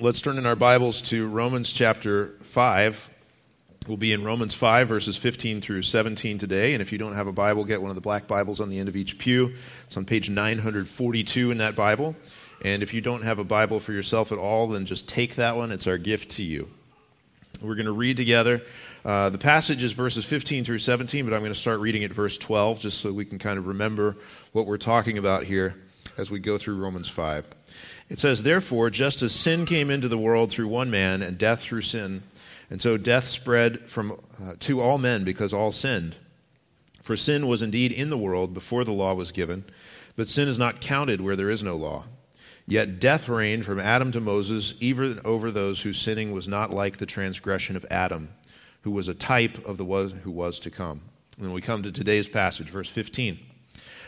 Let's turn in our Bibles to Romans chapter 5. We'll be in Romans 5, verses 15 through 17 today. And if you don't have a Bible, get one of the black Bibles on the end of each pew. It's on page 942 in that Bible. And if you don't have a Bible for yourself at all, then just take that one. It's our gift to you. We're going to read together. Uh, the passage is verses 15 through 17, but I'm going to start reading at verse 12 just so we can kind of remember what we're talking about here as we go through Romans 5. It says, Therefore, just as sin came into the world through one man, and death through sin, and so death spread from, uh, to all men because all sinned. For sin was indeed in the world before the law was given, but sin is not counted where there is no law. Yet death reigned from Adam to Moses, even over those whose sinning was not like the transgression of Adam, who was a type of the was, who was to come. And then we come to today's passage, verse 15.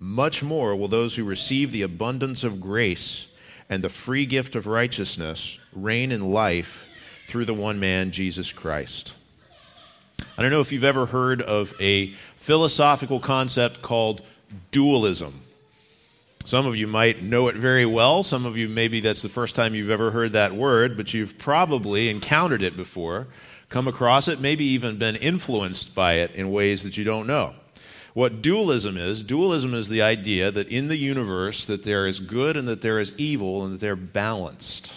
much more will those who receive the abundance of grace and the free gift of righteousness reign in life through the one man, Jesus Christ. I don't know if you've ever heard of a philosophical concept called dualism. Some of you might know it very well. Some of you, maybe that's the first time you've ever heard that word, but you've probably encountered it before, come across it, maybe even been influenced by it in ways that you don't know. What dualism is, dualism is the idea that in the universe that there is good and that there is evil and that they're balanced.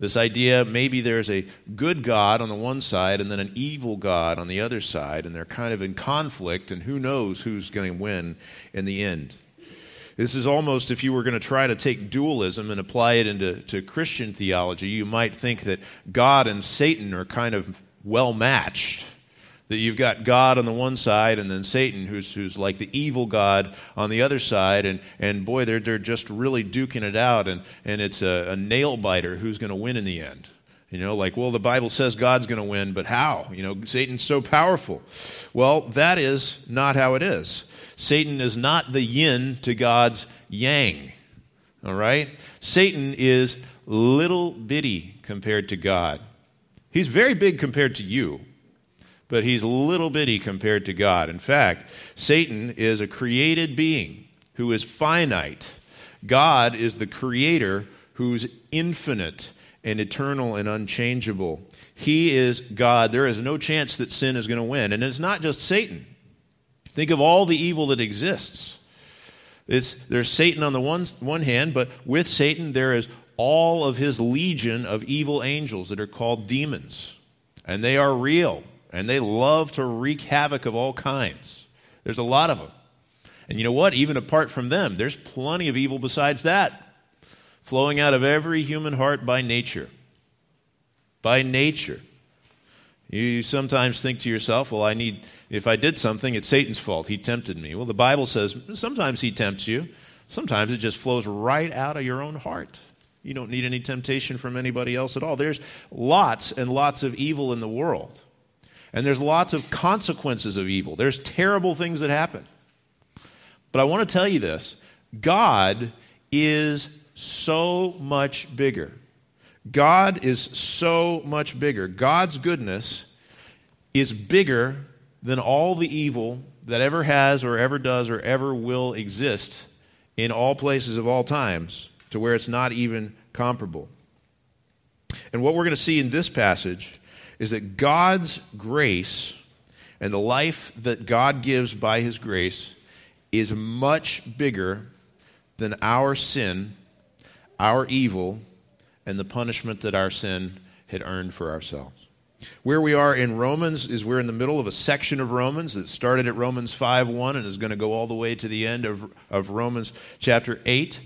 This idea maybe there's a good God on the one side and then an evil God on the other side, and they're kind of in conflict, and who knows who's going to win in the end. This is almost if you were going to try to take dualism and apply it into to Christian theology, you might think that God and Satan are kind of well matched that you've got God on the one side and then Satan, who's, who's like the evil God on the other side. And, and boy, they're, they're just really duking it out. And, and it's a, a nail biter who's going to win in the end. You know, like, well, the Bible says God's going to win, but how? You know, Satan's so powerful. Well, that is not how it is. Satan is not the yin to God's yang. All right? Satan is little bitty compared to God. He's very big compared to you but he's little bitty compared to God. In fact, Satan is a created being who is finite. God is the creator who's infinite and eternal and unchangeable. He is God. There is no chance that sin is going to win. And it's not just Satan. Think of all the evil that exists. It's, there's Satan on the one, one hand, but with Satan, there is all of his legion of evil angels that are called demons. And they are real and they love to wreak havoc of all kinds. There's a lot of them. And you know what? Even apart from them, there's plenty of evil besides that, flowing out of every human heart by nature. By nature. You sometimes think to yourself, well, I need, if I did something, it's Satan's fault. He tempted me. Well, the Bible says sometimes he tempts you, sometimes it just flows right out of your own heart. You don't need any temptation from anybody else at all. There's lots and lots of evil in the world. And there's lots of consequences of evil. There's terrible things that happen. But I want to tell you this God is so much bigger. God is so much bigger. God's goodness is bigger than all the evil that ever has or ever does or ever will exist in all places of all times to where it's not even comparable. And what we're going to see in this passage is that God's grace and the life that God gives by His grace is much bigger than our sin, our evil, and the punishment that our sin had earned for ourselves. Where we are in Romans is we're in the middle of a section of Romans that started at Romans 5 1 and is going to go all the way to the end of, of Romans chapter 8.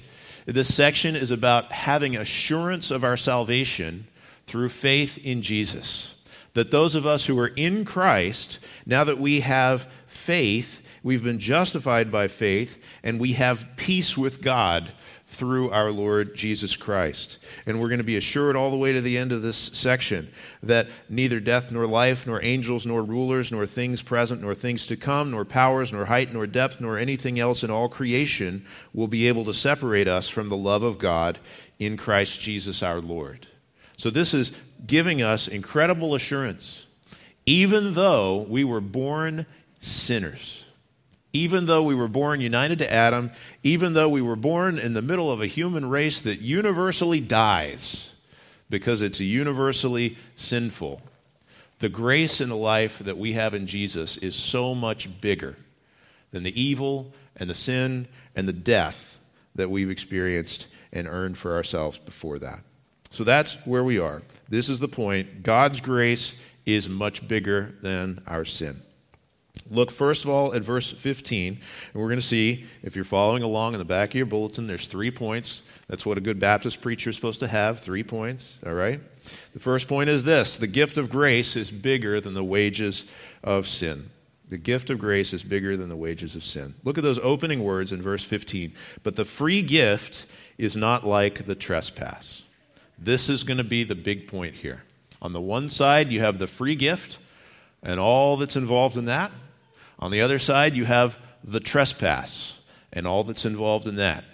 This section is about having assurance of our salvation through faith in Jesus that those of us who are in Christ, now that we have faith, we've been justified by faith, and we have peace with God through our Lord Jesus Christ. And we're going to be assured all the way to the end of this section that neither death nor life, nor angels, nor rulers, nor things present, nor things to come, nor powers, nor height, nor depth, nor anything else in all creation will be able to separate us from the love of God in Christ Jesus our Lord. So this is giving us incredible assurance. Even though we were born sinners, even though we were born united to Adam, even though we were born in the middle of a human race that universally dies because it's universally sinful, the grace and the life that we have in Jesus is so much bigger than the evil and the sin and the death that we've experienced and earned for ourselves before that. So that's where we are. This is the point. God's grace is much bigger than our sin. Look first of all at verse 15, and we're going to see, if you're following along in the back of your bulletin, there's three points. That's what a good Baptist preacher is supposed to have three points, all right? The first point is this the gift of grace is bigger than the wages of sin. The gift of grace is bigger than the wages of sin. Look at those opening words in verse 15. But the free gift is not like the trespass. This is going to be the big point here. On the one side, you have the free gift and all that's involved in that. On the other side, you have the trespass and all that's involved in that.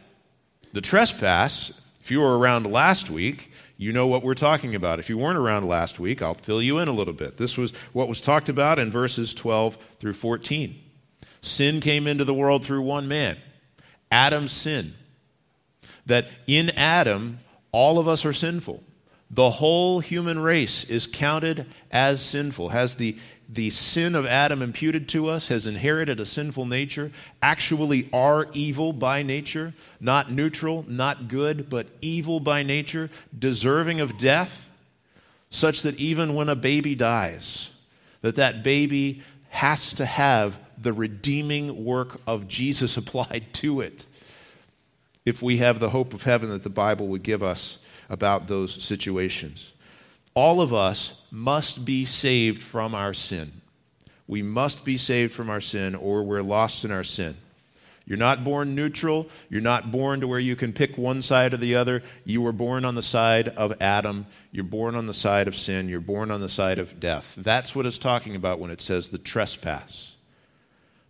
The trespass, if you were around last week, you know what we're talking about. If you weren't around last week, I'll fill you in a little bit. This was what was talked about in verses 12 through 14. Sin came into the world through one man, Adam's sin. That in Adam, all of us are sinful. The whole human race is counted as sinful, has the the sin of Adam imputed to us, has inherited a sinful nature, actually are evil by nature, not neutral, not good, but evil by nature, deserving of death, such that even when a baby dies, that that baby has to have the redeeming work of Jesus applied to it. If we have the hope of heaven that the Bible would give us about those situations. All of us must be saved from our sin. We must be saved from our sin, or we're lost in our sin. You're not born neutral. You're not born to where you can pick one side or the other. You were born on the side of Adam. You're born on the side of sin. You're born on the side of death. That's what it's talking about when it says the trespass.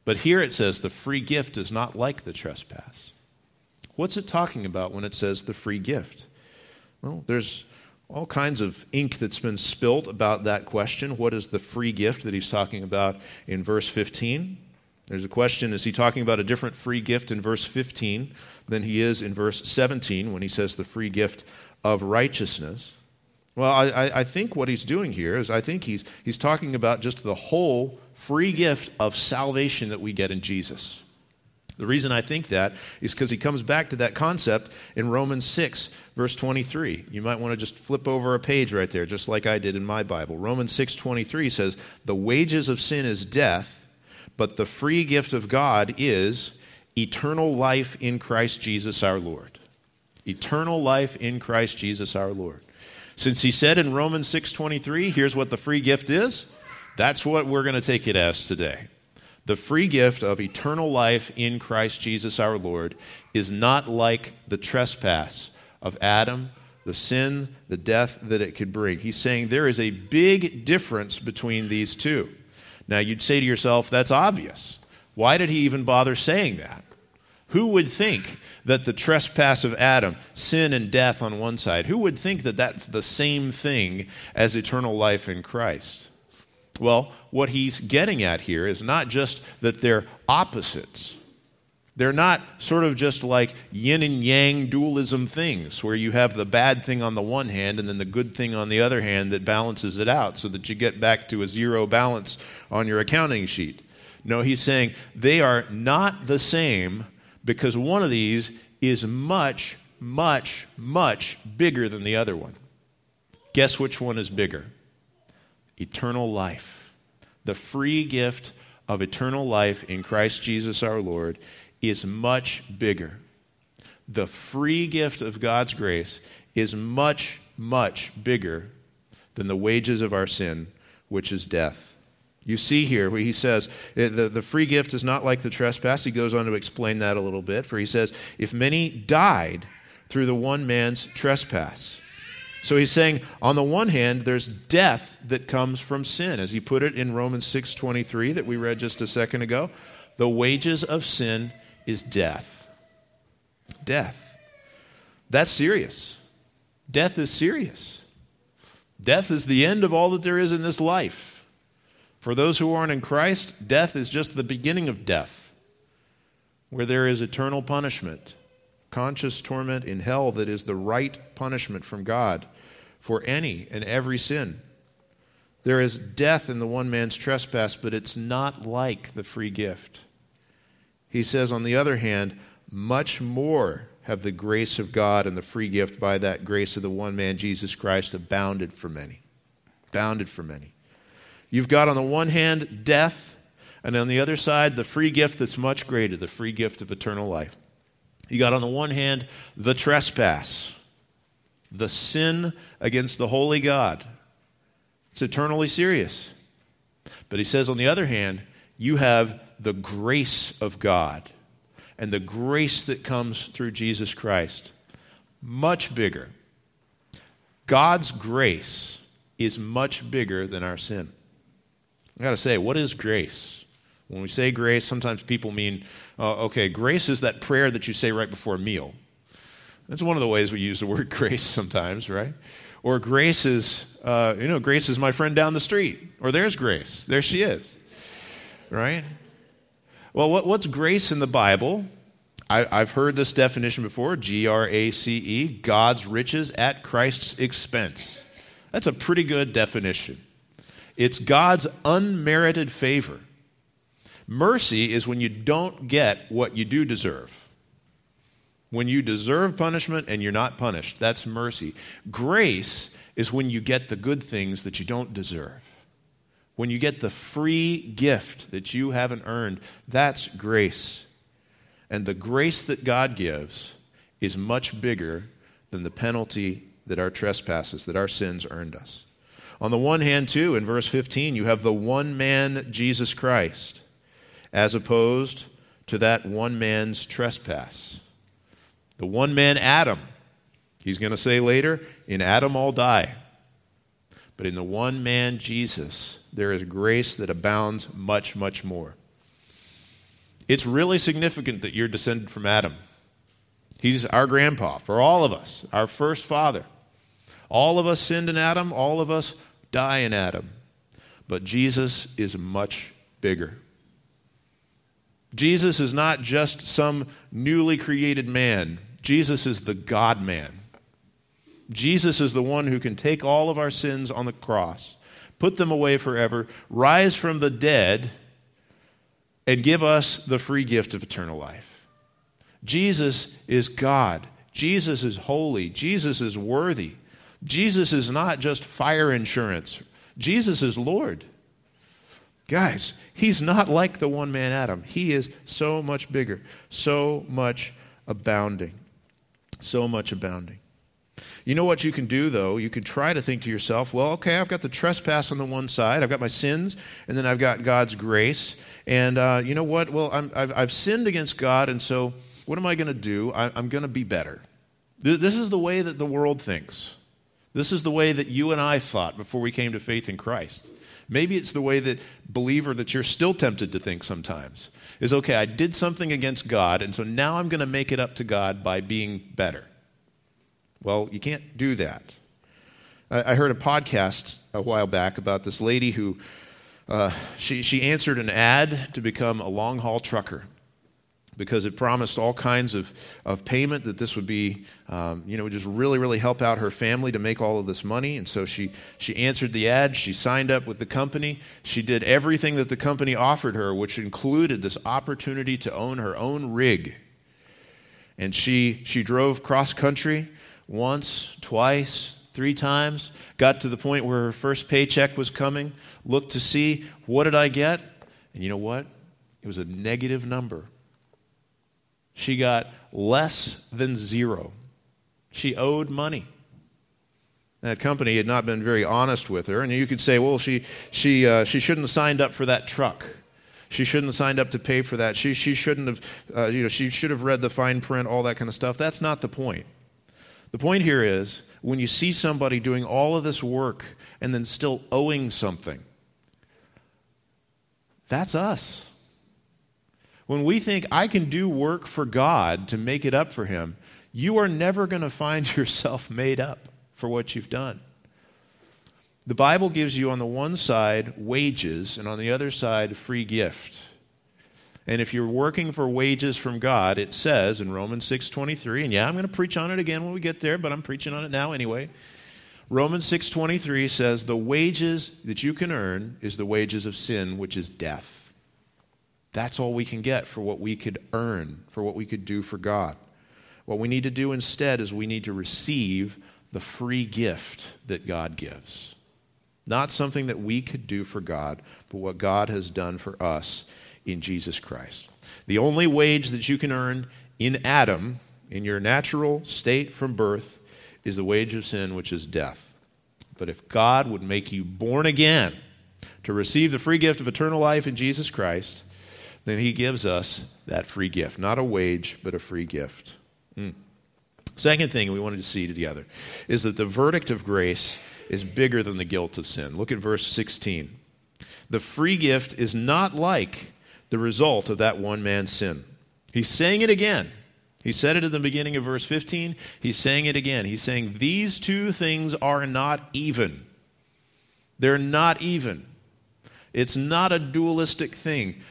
But here it says the free gift is not like the trespass. What's it talking about when it says the free gift? Well, there's all kinds of ink that's been spilt about that question. What is the free gift that he's talking about in verse 15? There's a question is he talking about a different free gift in verse 15 than he is in verse 17 when he says the free gift of righteousness? Well, I, I think what he's doing here is I think he's, he's talking about just the whole free gift of salvation that we get in Jesus. The reason I think that is because he comes back to that concept in Romans 6, verse 23. You might want to just flip over a page right there, just like I did in my Bible. Romans 6, 23 says, The wages of sin is death, but the free gift of God is eternal life in Christ Jesus our Lord. Eternal life in Christ Jesus our Lord. Since he said in Romans 6:23, here's what the free gift is, that's what we're going to take it as today. The free gift of eternal life in Christ Jesus our Lord is not like the trespass of Adam, the sin, the death that it could bring. He's saying there is a big difference between these two. Now, you'd say to yourself, that's obvious. Why did he even bother saying that? Who would think that the trespass of Adam, sin and death on one side, who would think that that's the same thing as eternal life in Christ? Well, what he's getting at here is not just that they're opposites. They're not sort of just like yin and yang dualism things where you have the bad thing on the one hand and then the good thing on the other hand that balances it out so that you get back to a zero balance on your accounting sheet. No, he's saying they are not the same because one of these is much, much, much bigger than the other one. Guess which one is bigger? Eternal life. The free gift of eternal life in Christ Jesus our Lord is much bigger. The free gift of God's grace is much, much bigger than the wages of our sin, which is death. You see here where he says eh, the, the free gift is not like the trespass. He goes on to explain that a little bit, for he says, if many died through the one man's trespass. So he's saying, on the one hand, there's death that comes from sin, as he put it in Romans 6.23 that we read just a second ago. The wages of sin is death. Death. That's serious. Death is serious. Death is the end of all that there is in this life. For those who aren't in Christ, death is just the beginning of death, where there is eternal punishment, conscious torment in hell that is the right punishment from God for any and every sin. There is death in the one man's trespass, but it's not like the free gift. He says, on the other hand, much more have the grace of God and the free gift by that grace of the one man, Jesus Christ, abounded for many. Abounded for many. You've got on the one hand death, and on the other side, the free gift that's much greater, the free gift of eternal life. You got on the one hand the trespass, the sin against the holy God. It's eternally serious. But he says, on the other hand, you have the grace of God and the grace that comes through Jesus Christ. Much bigger. God's grace is much bigger than our sin. I got to say, what is grace? When we say grace, sometimes people mean, uh, okay, grace is that prayer that you say right before a meal. That's one of the ways we use the word grace sometimes, right? Or grace is, uh, you know, grace is my friend down the street. Or there's grace. There she is, right? Well, what, what's grace in the Bible? I, have heard this definition before G R A C E, God's riches at Christ's expense. That's a pretty good definition. It's God's unmerited favor. Mercy is when you don't get what you do deserve. When you deserve punishment and you're not punished, that's mercy. Grace is when you get the good things that you don't deserve. When you get the free gift that you haven't earned, that's grace. And the grace that God gives is much bigger than the penalty that our trespasses, that our sins earned us. On the one hand, too, in verse 15, you have the one man, Jesus Christ, as opposed to that one man's trespass. The one man, Adam. He's going to say later, in Adam all die. But in the one man, Jesus, there is grace that abounds much, much more. It's really significant that you're descended from Adam. He's our grandpa for all of us, our first father. All of us sinned in Adam, all of us die in Adam. But Jesus is much bigger. Jesus is not just some newly created man, Jesus is the God man. Jesus is the one who can take all of our sins on the cross, put them away forever, rise from the dead, and give us the free gift of eternal life. Jesus is God. Jesus is holy. Jesus is worthy. Jesus is not just fire insurance. Jesus is Lord. Guys, he's not like the one man Adam. He is so much bigger, so much abounding. So much abounding. You know what you can do, though? You can try to think to yourself, well, okay, I've got the trespass on the one side, I've got my sins, and then I've got God's grace. And uh, you know what? Well, i have sinned against God, and so what am I going to do? I, I'm going to be better. This is the way that the world thinks. This is the way that you and I thought before we came to faith in Christ. Maybe it's the way that believer that you're still tempted to think sometimes is okay, I did something against God, and so now I'm going to make it up to God by being better. Well, you can't do that. I, I heard a podcast a while back about this lady who uh, she, she answered an ad to become a long haul trucker because it promised all kinds of, of payment that this would be, um, you know, just really, really help out her family to make all of this money. And so she, she answered the ad. She signed up with the company. She did everything that the company offered her, which included this opportunity to own her own rig. And she, she drove cross country once, twice, three times, got to the point where her first paycheck was coming, looked to see what did I get? And you know what? It was a negative number. She got less than zero. She owed money. That company had not been very honest with her. And you could say, well, she, she, uh, she shouldn't have signed up for that truck. She shouldn't have signed up to pay for that. She, she shouldn't have, uh, you know, she should have read the fine print, all that kind of stuff. That's not the point. The point here is when you see somebody doing all of this work and then still owing something, that's us. When we think I can do work for God to make it up for Him, you are never going to find yourself made up for what you've done. The Bible gives you on the one side wages and on the other side free gift. And if you're working for wages from God, it says in Romans 6:23, and yeah, I'm going to preach on it again when we get there, but I'm preaching on it now anyway. Romans 6:23 says the wages that you can earn is the wages of sin, which is death. That's all we can get for what we could earn, for what we could do for God. What we need to do instead is we need to receive the free gift that God gives. Not something that we could do for God, but what God has done for us in Jesus Christ. The only wage that you can earn in Adam, in your natural state from birth, is the wage of sin, which is death. But if God would make you born again to receive the free gift of eternal life in Jesus Christ, then He gives us that free gift. Not a wage, but a free gift. Mm. Second thing we wanted to see together is that the verdict of grace is bigger than the guilt of sin. Look at verse 16. The free gift is not like the result of that one man's sin. He's saying it again. He said it at the beginning of verse 15. He's saying it again. He's saying these two things are not even. They're not even. It's not a dualistic thing.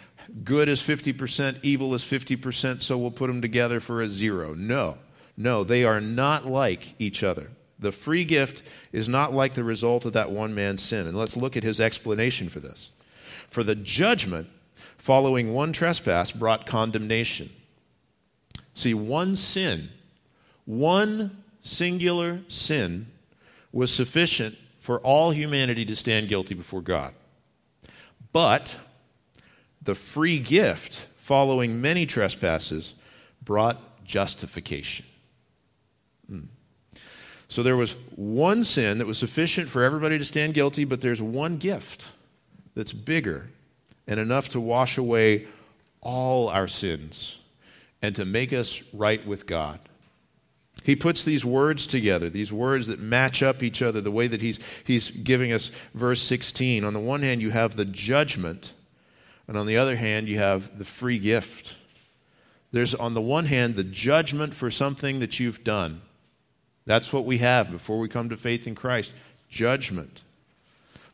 Good is 50%, evil is 50%, so we'll put them together for a zero. No. No, they are not like each other. The free gift is not like the result of that one man's sin. And let's look at his explanation for this. For the judgment following one trespass brought condemnation. See, one sin, one singular sin, was sufficient for all humanity to stand guilty before God. But the free gift following many trespasses brought justification. Hmm. So there was one sin that was sufficient for everybody to stand guilty, but there's one gift that's bigger and enough to wash away all our sins and to make us right with God. He puts these words together, these words that match up each other, the way that he's, he's giving us verse 16. On the one hand, you have the judgment, and on the other hand, you have the free gift. There's, on the one hand, the judgment for something that you've done. That's what we have before we come to faith in Christ judgment.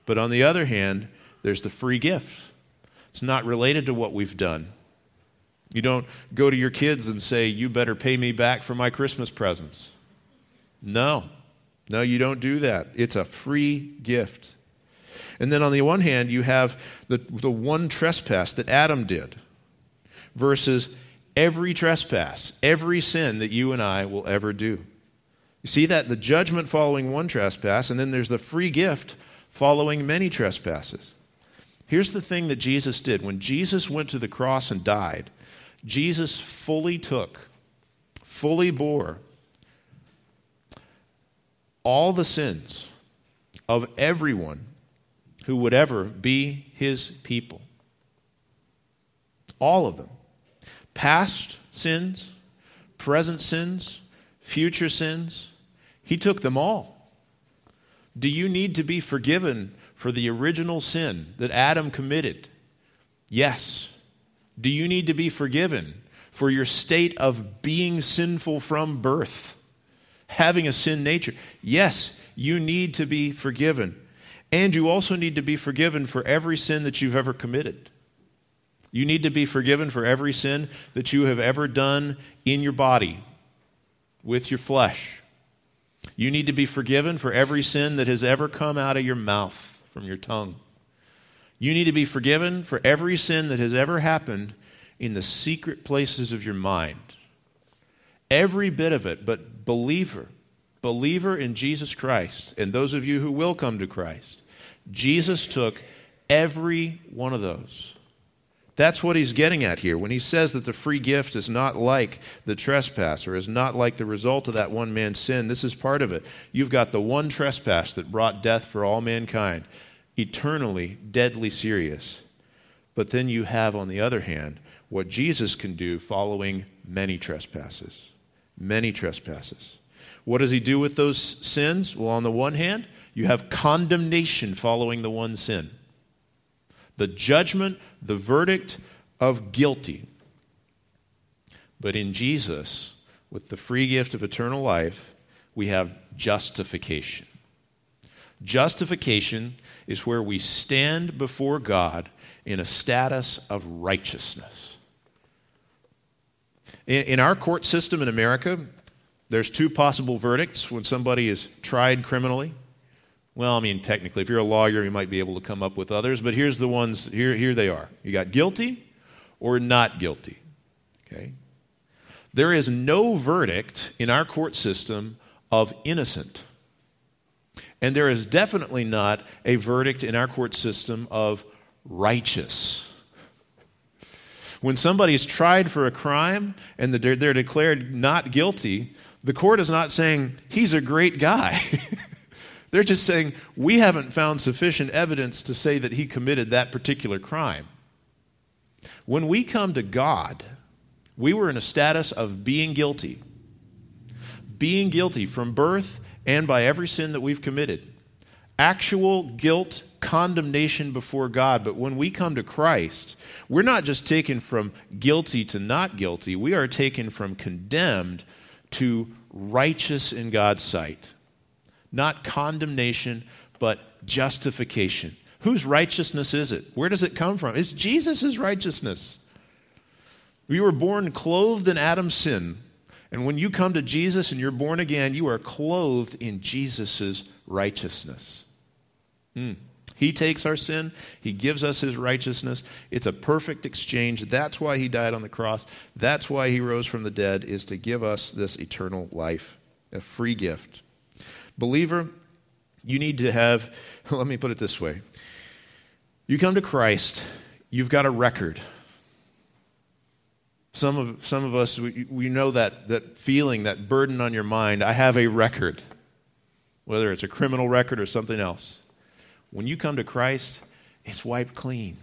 But on the other hand, there's the free gift. It's not related to what we've done. You don't go to your kids and say, You better pay me back for my Christmas presents. No, no, you don't do that. It's a free gift. And then on the one hand, you have the, the one trespass that Adam did versus every trespass, every sin that you and I will ever do. You see that? The judgment following one trespass, and then there's the free gift following many trespasses. Here's the thing that Jesus did. When Jesus went to the cross and died, Jesus fully took, fully bore all the sins of everyone who would ever be his people. All of them. Past sins, present sins, future sins. He took them all. Do you need to be forgiven for the original sin that Adam committed? Yes. Do you need to be forgiven for your state of being sinful from birth, having a sin nature? Yes, you need to be forgiven. And you also need to be forgiven for every sin that you've ever committed. You need to be forgiven for every sin that you have ever done in your body, with your flesh. You need to be forgiven for every sin that has ever come out of your mouth, from your tongue. You need to be forgiven for every sin that has ever happened in the secret places of your mind. Every bit of it, but believer, believer in Jesus Christ, and those of you who will come to Christ, Jesus took every one of those. That's what he's getting at here. When he says that the free gift is not like the trespass or is not like the result of that one man's sin, this is part of it. You've got the one trespass that brought death for all mankind, eternally, deadly serious. But then you have, on the other hand, what Jesus can do following many trespasses. Many trespasses. What does he do with those sins? Well, on the one hand, you have condemnation following the one sin the judgment, the verdict of guilty. But in Jesus, with the free gift of eternal life, we have justification. Justification is where we stand before God in a status of righteousness. In, our court system in America, there's two possible verdicts when somebody is tried criminally. Well, I mean, technically, if you're a lawyer, you might be able to come up with others, but here's the ones, here, here they are. You got guilty or not guilty. Okay? There is no verdict in our court system of innocent. And there is definitely not a verdict in our court system of righteous. When somebody is tried for a crime and they're, they're declared not guilty, the court is not saying, he's a great guy. They're just saying, we haven't found sufficient evidence to say that he committed that particular crime. When we come to God, we were in a status of being guilty. Being guilty from birth and by every sin that we've committed. Actual guilt, condemnation before God. But when we come to Christ, we're not just taken from guilty to not guilty, we are taken from condemned to righteous in God's sight. Not condemnation, but justification. Whose righteousness is it? Where does it come from? It's Jesus' righteousness. We were born clothed in Adam's sin. And when you come to Jesus and you're born again, you are clothed in Jesus' righteousness. Mm. He takes our sin, He gives us His righteousness. It's a perfect exchange. That's why He died on the cross. That's why He rose from the dead, is to give us this eternal life, a free gift. Believer, you need to have, let me put it this way. You come to Christ, you've got a record. Some of, some of us, we, we know that, that feeling, that burden on your mind. I have a record, whether it's a criminal record or something else. When you come to Christ, it's wiped clean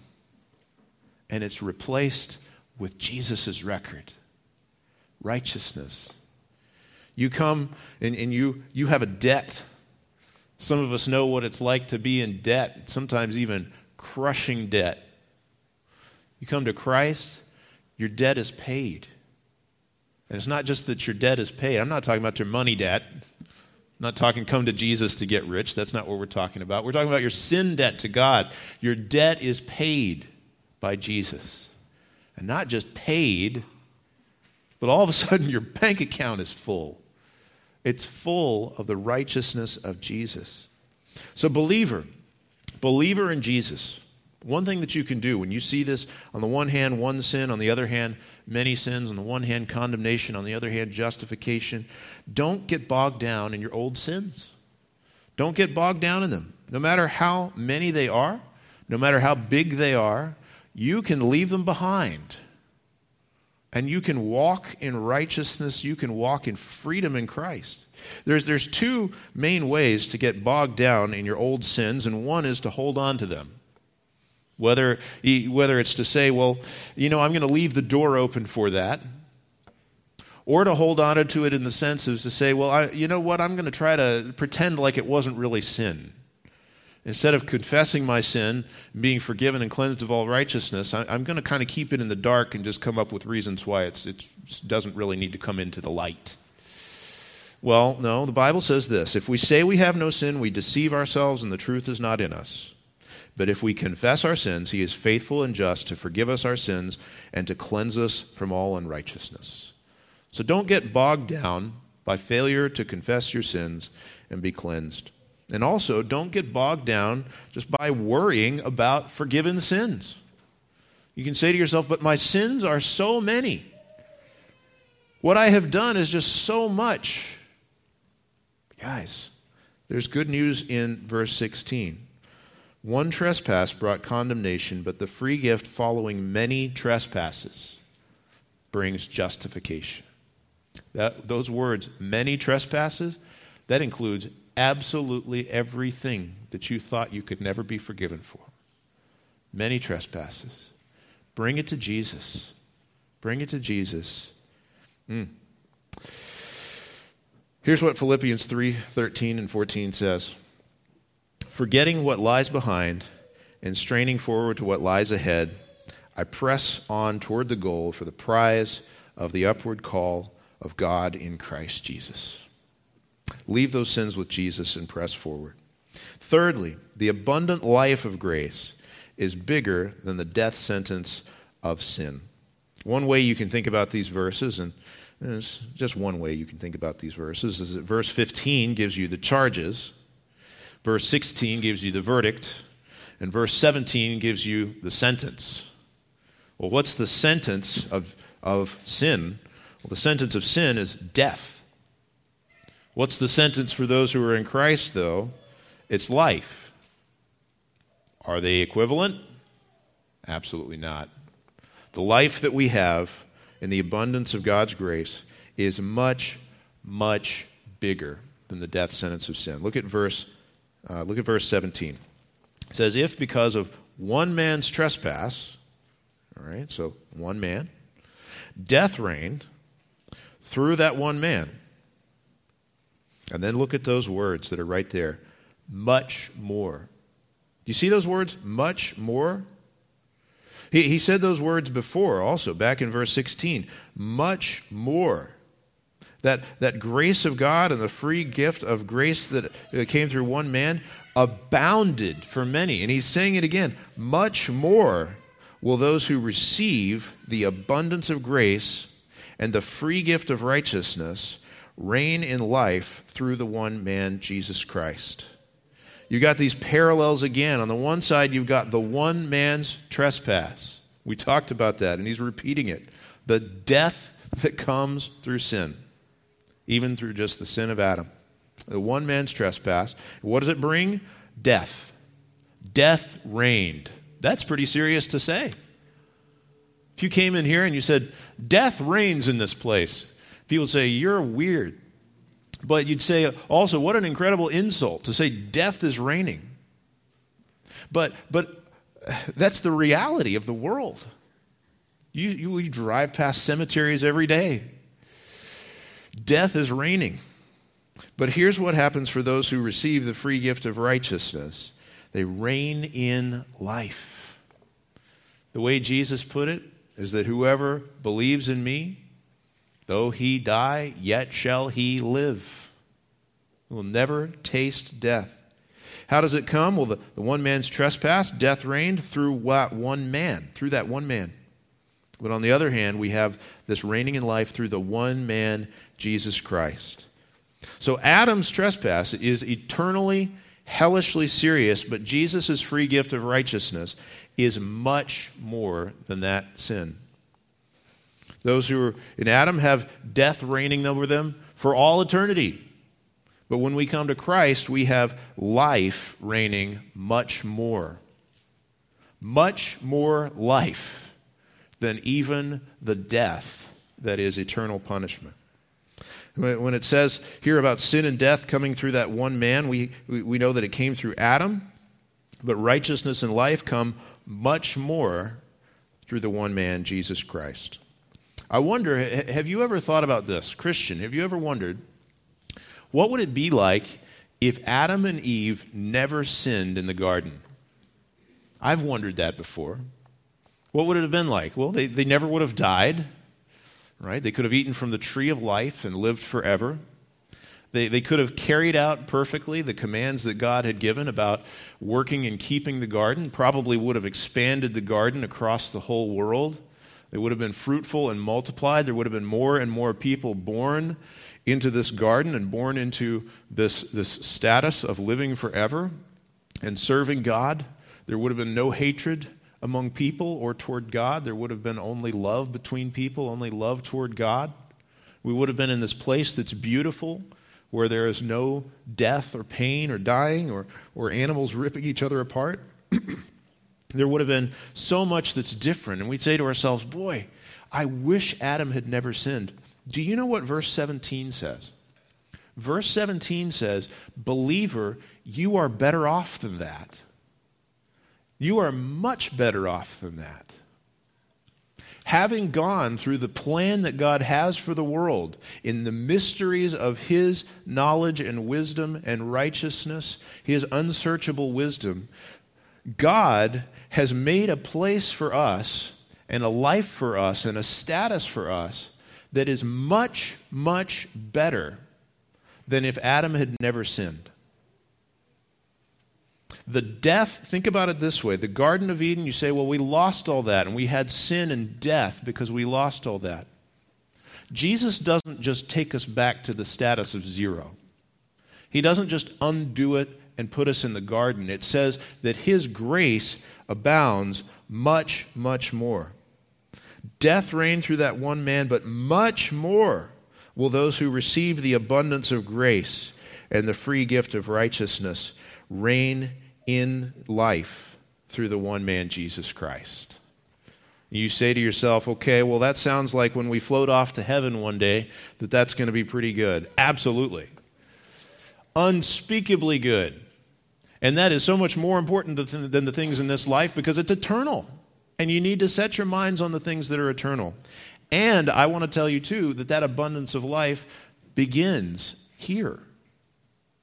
and it's replaced with Jesus' record righteousness. You come and, and you, you have a debt. Some of us know what it's like to be in debt, sometimes even crushing debt. You come to Christ, your debt is paid. And it's not just that your debt is paid. I'm not talking about your money debt. I'm not talking come to Jesus to get rich. That's not what we're talking about. We're talking about your sin debt to God. Your debt is paid by Jesus. And not just paid, but all of a sudden your bank account is full. It's full of the righteousness of Jesus. So, believer, believer in Jesus, one thing that you can do when you see this on the one hand, one sin, on the other hand, many sins, on the one hand, condemnation, on the other hand, justification, don't get bogged down in your old sins. Don't get bogged down in them. No matter how many they are, no matter how big they are, you can leave them behind and you can walk in righteousness, you can walk in freedom in Christ. There's, there's two main ways to get bogged down in your old sins, and one is to hold on to them. Whether, whether it's to say, well, you know, I'm going to leave the door open for that, or to hold on to it in the sense of to say, well, I, you know what, I'm going to try to pretend like it wasn't really sin. Instead of confessing my sin, being forgiven and cleansed of all righteousness, I, am going to kind of keep it in the dark and just come up with reasons why it doesn't really need to come into the light. Well, no, the Bible says this If we say we have no sin, we deceive ourselves and the truth is not in us. But if we confess our sins, he is faithful and just to forgive us our sins and to cleanse us from all unrighteousness. So don't get bogged down by failure to confess your sins and be cleansed. And also, don't get bogged down just by worrying about forgiven sins. You can say to yourself, but my sins are so many. What I have done is just so much. Guys, there's good news in verse 16. One trespass brought condemnation, but the free gift following many trespasses brings justification. That, those words, many trespasses, that includes absolutely everything that you thought you could never be forgiven for. Many trespasses. Bring it to Jesus. Bring it to Jesus. Mm. Here's what Philippians 3 13 and 14 says Forgetting what lies behind and straining forward to what lies ahead, I press on toward the goal for the prize of the upward call of God in Christ Jesus. Leave those sins with Jesus and press forward. Thirdly, the abundant life of grace is bigger than the death sentence of sin. One way you can think about these verses, and it's just one way you can think about these verses, is that verse 15 gives you the charges, verse 16 gives you the verdict, and verse 17 gives you the sentence. Well, what's the sentence of, of sin? Well, the sentence of sin is death. What's the sentence for those who are in Christ, though? It's life. Are they equivalent? Absolutely not. The life that we have in the abundance of God's grace is much, much bigger than the death sentence of sin. Look at verse, uh, look at verse 17. It says, If because of one man's trespass, all right, so one man, death reigned through that one man. And then look at those words that are right there much more. Do you see those words? Much more. He, he said those words before also, back in verse 16. Much more. That, that grace of God and the free gift of grace that came through one man abounded for many. And he's saying it again much more will those who receive the abundance of grace and the free gift of righteousness reign in life through the one man, Jesus Christ. You got these parallels again. On the one side, you've got the one man's trespass. We talked about that, and he's repeating it. The death that comes through sin, even through just the sin of Adam. The one man's trespass. What does it bring? Death. Death reigned. That's pretty serious to say. If you came in here and you said, Death reigns in this place, people say, You're weird. But you'd say also, What an incredible insult to say death is reigning. But, but that's the reality of the world. You, you, you drive past cemeteries every day. Death is reigning. But here's what happens for those who receive the free gift of righteousness they reign in life. The way Jesus put it, is that whoever believes in me, though he die, yet shall he live. Will never taste death. How does it come? Well, the, the one man's trespass, death reigned through what? One man, through that one man. But on the other hand, we have this reigning in life through the one man, Jesus Christ. So Adam's trespass is eternally, hellishly serious, but Jesus' free gift of righteousness is much more than that sin. Those who are in Adam have death reigning over them for all eternity. But when we come to Christ, we have life reigning much more. Much more life than even the death that is eternal punishment. When it says here about sin and death coming through that one man, we, we know that it came through Adam, but righteousness and life come much more through the one man, Jesus Christ. I wonder, have you ever thought about this? Christian, have you ever wondered what would it be like if Adam and Eve never sinned in the garden? I've wondered that before. What would it have been like? Well, they, they never would have died, right? They could have eaten from the tree of life and lived forever. They, they could have carried out perfectly the commands that God had given about working and keeping the garden, probably would have expanded the garden across the whole world. They would have been fruitful and multiplied. There would have been more and more people born into this garden and born into this, this status of living forever and serving God. There would have been no hatred among people or toward God. There would have been only love between people, only love toward God. We would have been in this place that's beautiful where there is no death or pain or dying or, or animals ripping each other apart. there would have been so much that's different. And we'd say to ourselves, boy, I wish Adam had never sinned. Do you know what verse 17 says? Verse 17 says, Believer, you are better off than that. You are much better off than that. Having gone through the plan that God has for the world in the mysteries of His knowledge and wisdom and righteousness, His unsearchable wisdom, God has made a place for us and a life for us and a status for us that is much, much better than if Adam had never sinned. The death, think about it this way the Garden of Eden, you say, well, we lost all that, and we had sin and death because we lost all that. Jesus doesn't just take us back to the status of zero, He doesn't just undo it and put us in the garden. It says that His grace abounds much, much more. Death reigned through that one man, but much more will those who receive the abundance of grace and the free gift of righteousness reign in life through the one man, Jesus Christ. You say to yourself, okay, well, that sounds like when we float off to heaven one day, that that's going to be pretty good. Absolutely. Unspeakably good. And that is so much more important than the things in this life because it's eternal. And you need to set your minds on the things that are eternal. And I want to tell you, too, that that abundance of life begins here.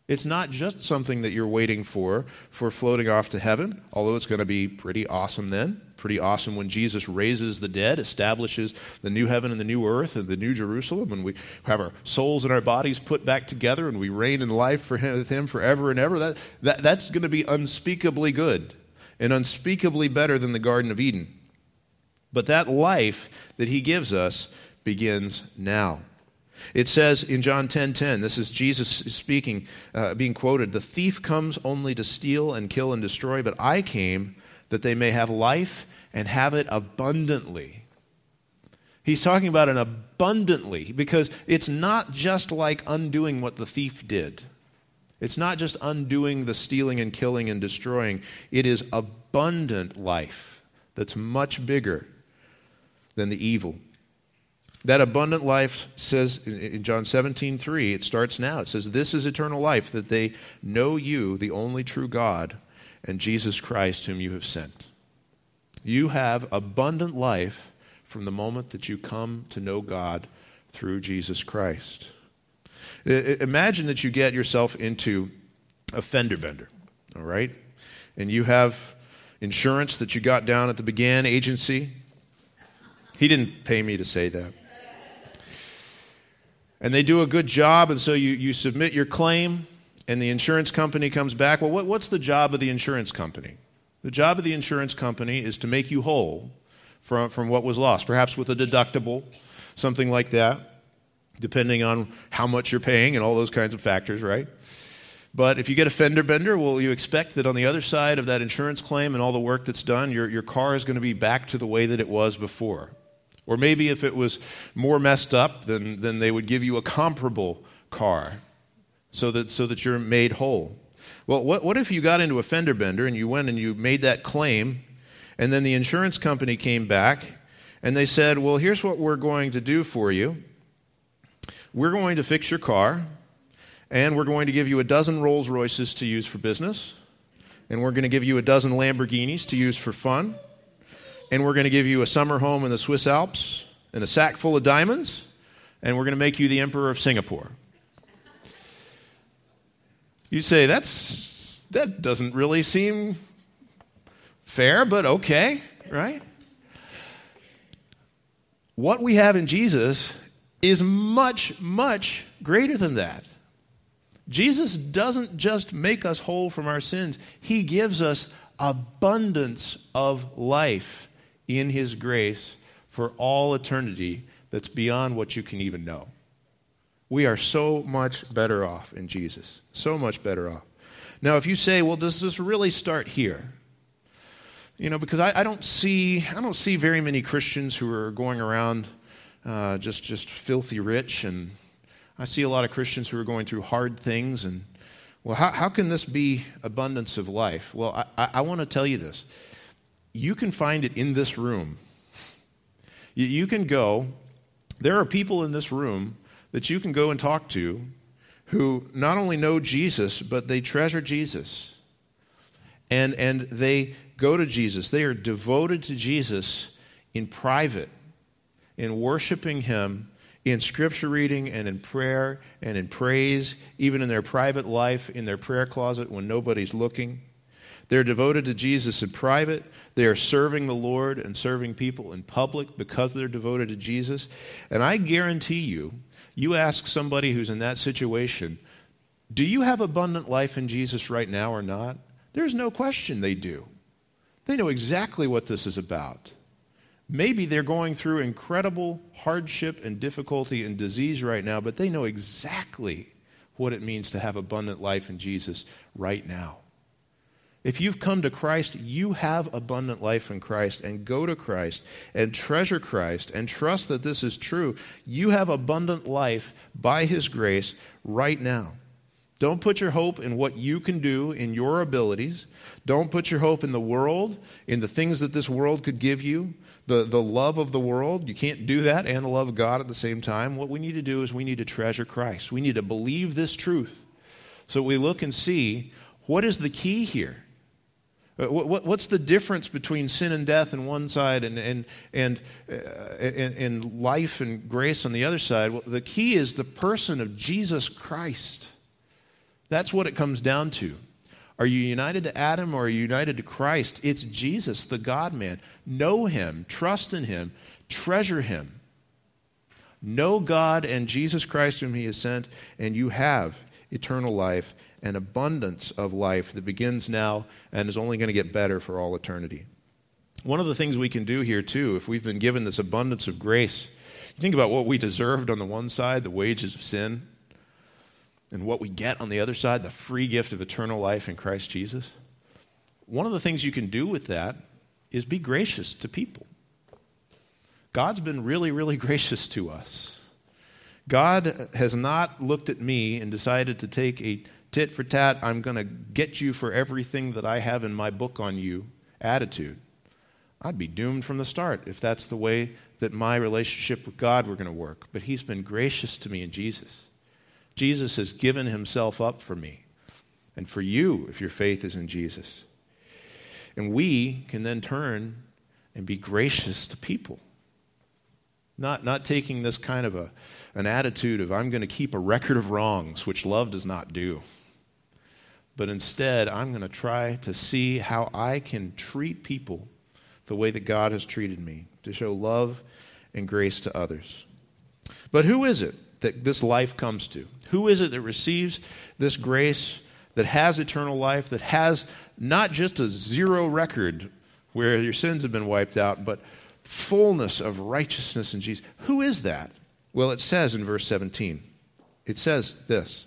It's not just something that you're waiting for for floating off to heaven, although it's going to be pretty awesome then. Pretty awesome when Jesus raises the dead, establishes the new heaven and the new earth and the new Jerusalem, and we have our souls and our bodies put back together and we reign in life for him, with Him forever and ever. That, that, that's going to be unspeakably good and unspeakably better than the Garden of Eden. But that life that He gives us begins now. It says in John 10:10, 10, 10, this is Jesus speaking, uh, being quoted, "The thief comes only to steal and kill and destroy, but I came that they may have life and have it abundantly." He's talking about an abundantly because it's not just like undoing what the thief did. It's not just undoing the stealing and killing and destroying. It is abundant life that's much bigger than the evil that abundant life says in John 17, 3, it starts now. It says, This is eternal life, that they know you, the only true God, and Jesus Christ, whom you have sent. You have abundant life from the moment that you come to know God through Jesus Christ. Imagine that you get yourself into a fender bender, all right? And you have insurance that you got down at the Began agency. He didn't pay me to say that and they do a good job, and so you, you submit your claim, and the insurance company comes back. Well, what, what's the job of the insurance company? The job of the insurance company is to make you whole from, from what was lost, perhaps with a deductible, something like that, depending on how much you're paying and all those kinds of factors, right? But if you get a fender bender, well, you expect that on the other side of that insurance claim and all the work that's done, your, your car is going to be back to the way that it was before. Or maybe if it was more messed up, then, then they would give you a comparable car so that, so that you're made whole. Well, what, what if you got into a fender bender and you went and you made that claim, and then the insurance company came back and they said, Well, here's what we're going to do for you. We're going to fix your car, and we're going to give you a dozen Rolls Royces to use for business, and we're going to give you a dozen Lamborghinis to use for fun and we're going to give you a summer home in the Swiss Alps and a sack full of diamonds, and we're going to make you the emperor of Singapore. You say, that's, that doesn't really seem fair, but okay, right? What we have in Jesus is much, much greater than that. Jesus doesn't just make us whole from our sins, He gives us abundance of life in His grace for all eternity that's beyond what you can even know. We are so much better off in Jesus. So much better off. Now, if you say, well, does this really start here? You know, because I, I don't see I don't see very many Christians who are going around uh, just just filthy rich, and I see a lot of Christians who are going through hard things and Well, how, how can this be abundance of life? Well, I, I, I want to tell you this. You can find it in this room. You, can go, there are people in this room that you can go and talk to who not only know Jesus, but they treasure Jesus. And, and they go to Jesus. They are devoted to Jesus in private, in worshiping Him, in scripture reading and in prayer and in praise, even in their private life, in their prayer closet when nobody's looking. They're devoted to Jesus in private. They are serving the Lord and serving people in public because they're devoted to Jesus. And I guarantee you, you ask somebody who's in that situation, do you have abundant life in Jesus right now or not? There's no question they do. They know exactly what this is about. Maybe they're going through incredible hardship and difficulty and disease right now, but they know exactly what it means to have abundant life in Jesus right now. If you've come to Christ, you have abundant life in Christ, and go to Christ and treasure Christ and trust that this is true. You have abundant life by His grace right now. Don't put your hope in what you can do in your abilities. Don't put your hope in the world, in the things that this world could give you the, the love of the world. You can't do that and the love of God at the same time. What we need to do is we need to treasure Christ. We need to believe this truth. So we look and see what is the key here? Uh, what's the difference between sin and death on one side and, and, uh, and, and life and grace on the other side? Well, the key is the person of Jesus Christ. That's what it comes down to. Are you united to Adam or are you united to Christ? It's Jesus, the God man. Know him, trust in him, treasure him. Know God and Jesus Christ, whom he has sent, and you have eternal life and abundance of life that begins now and is only going to get better for all eternity. One of the things we can do here, too, if we've been given this abundance of grace, think about what we deserved on the one side, the wages of sin, and what we get on the other side, the free gift of eternal life in Christ Jesus. One of the things you can do with that is be gracious to people. God's been really, really gracious to us. God has not looked at me and decided to take a tit for tat, I'm going to get you for everything that I have in my book on you attitude. I'd be doomed from the start if that's the way that my relationship with God were going to work. But He's been gracious to me in Jesus. Jesus has given Himself up for me and for you if your faith is in Jesus. And we can then turn and be gracious to people. Not, not taking this kind of a, an attitude of, I'm going to keep a record of wrongs, which love does not do. But instead, I'm going to try to see how I can treat people the way that God has treated me, to show love and grace to others. But who is it that this life comes to? Who is it that receives this grace, that has eternal life, that has not just a zero record where your sins have been wiped out, but fullness of righteousness in Jesus. Who is that? Well, it says in verse 17, it says this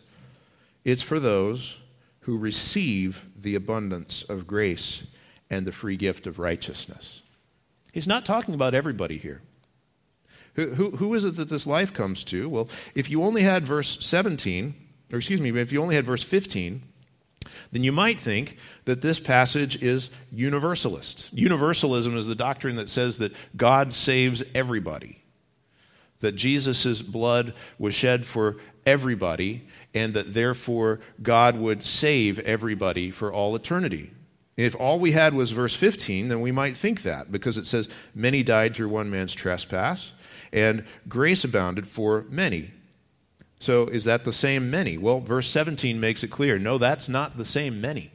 it's for those who receive the abundance of grace and the free gift of righteousness. He's not talking about everybody here. Who, who, who is it that this life comes to? Well, if you only had verse 17, or excuse me, if you only had verse 15, then you might think that this passage is universalist. Universalism is the doctrine that says that God saves everybody, that Jesus' blood was shed for everybody, and that therefore God would save everybody for all eternity. If all we had was verse 15, then we might think that, because it says, Many died through one man's trespass, and grace abounded for many. So is that the same many? Well, verse 17 makes it clear no, that's not the same many.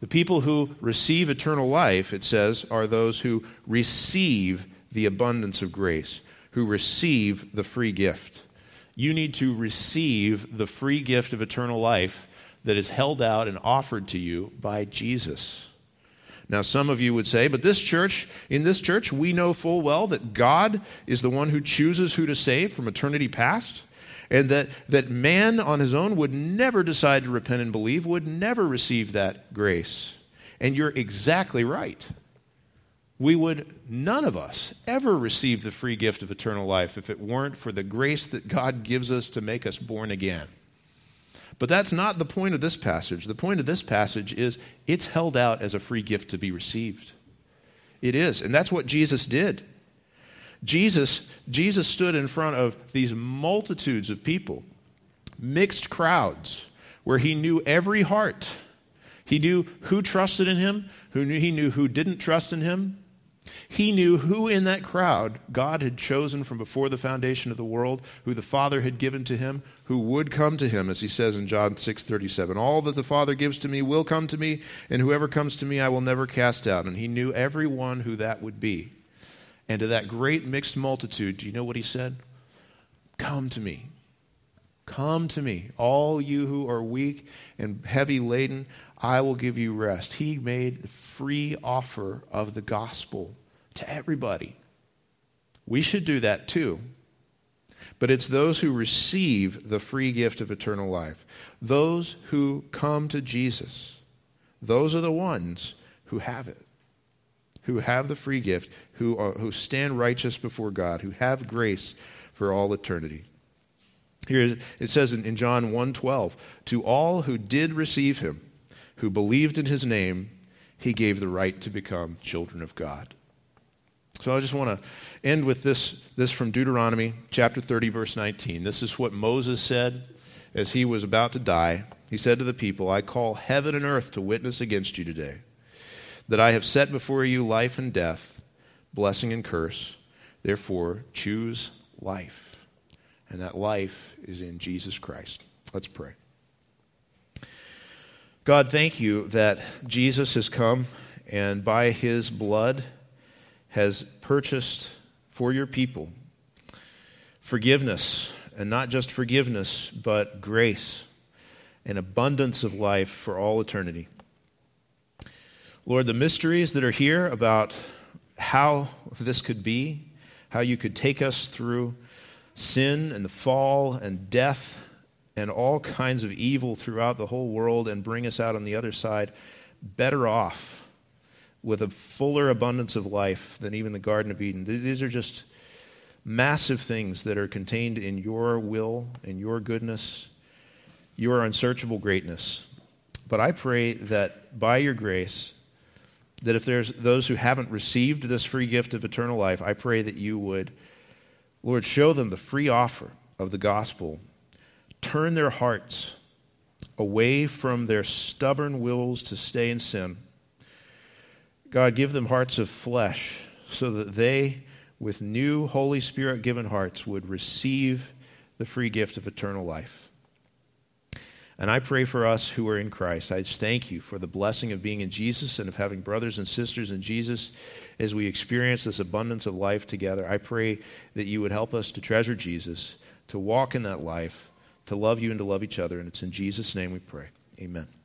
The people who receive eternal life, it says, are those who receive the abundance of grace, who receive the free gift. You need to receive the free gift of eternal life that is held out and offered to you by Jesus. Now, some of you would say, but this church, in this church, we know full well that God is the one who chooses who to save from eternity past and that, that man on his own would never decide to repent and believe, would never receive that grace. And you're exactly right. We would, none of us, ever receive the free gift of eternal life if it weren't for the grace that God gives us to make us born again. But that's not the point of this passage. The point of this passage is it's held out as a free gift to be received. It is. And that's what Jesus did. Jesus, Jesus stood in front of these multitudes of people, mixed crowds, where he knew every heart. He knew who trusted in him, who knew, he knew who didn't trust in him. He knew who in that crowd God had chosen from before the foundation of the world, who the Father had given to him, who would come to him, as he says in John 6:37. All that the Father gives to me will come to me, and whoever comes to me I will never cast out. And he knew everyone who that would be. And to that great mixed multitude, do you know what he said? Come to me. Come to me, all you who are weak and heavy laden, I will give you rest. He made a free offer of the gospel to everybody. We should do that too. But it's those who receive the free gift of eternal life, those who come to Jesus, those are the ones who have it, who have the free gift, who, are, who stand righteous before God, who have grace for all eternity. Here it says in, John 1:12, to all who did receive him, who believed in his name, he gave the right to become children of God. So I just want to end with this, this from Deuteronomy chapter 30, verse 19. This is what Moses said as he was about to die. He said to the people, I call heaven and earth to witness against you today, that I have set before you life and death, blessing and curse. Therefore, choose life. And that life is in Jesus Christ. Let's pray. God, thank you that Jesus has come and by his blood has purchased for your people forgiveness, and not just forgiveness, but grace and abundance of life for all eternity. Lord, the mysteries that are here about how this could be, how you could take us through sin and the fall and death and all kinds of evil throughout the whole world and bring us out on the other side better off with a fuller abundance of life than even the Garden of Eden. These are just massive things that are contained in your will and your goodness, your unsearchable greatness. But I pray that by your grace, that if there's those who haven't received this free gift of eternal life, I pray that you would, Lord, show them the free offer of the gospel turn their hearts away from their stubborn wills to stay in sin. God, give them hearts of flesh so that they, with new Holy Spirit given hearts, would receive the free gift of eternal life. And I pray for us who are in Christ. I just thank you for the blessing of being in Jesus and of having brothers and sisters in Jesus as we experience this abundance of life together. I pray that you would help us to treasure Jesus, to walk in that life to love you and to love each other. And it's in Jesus' name we pray. Amen.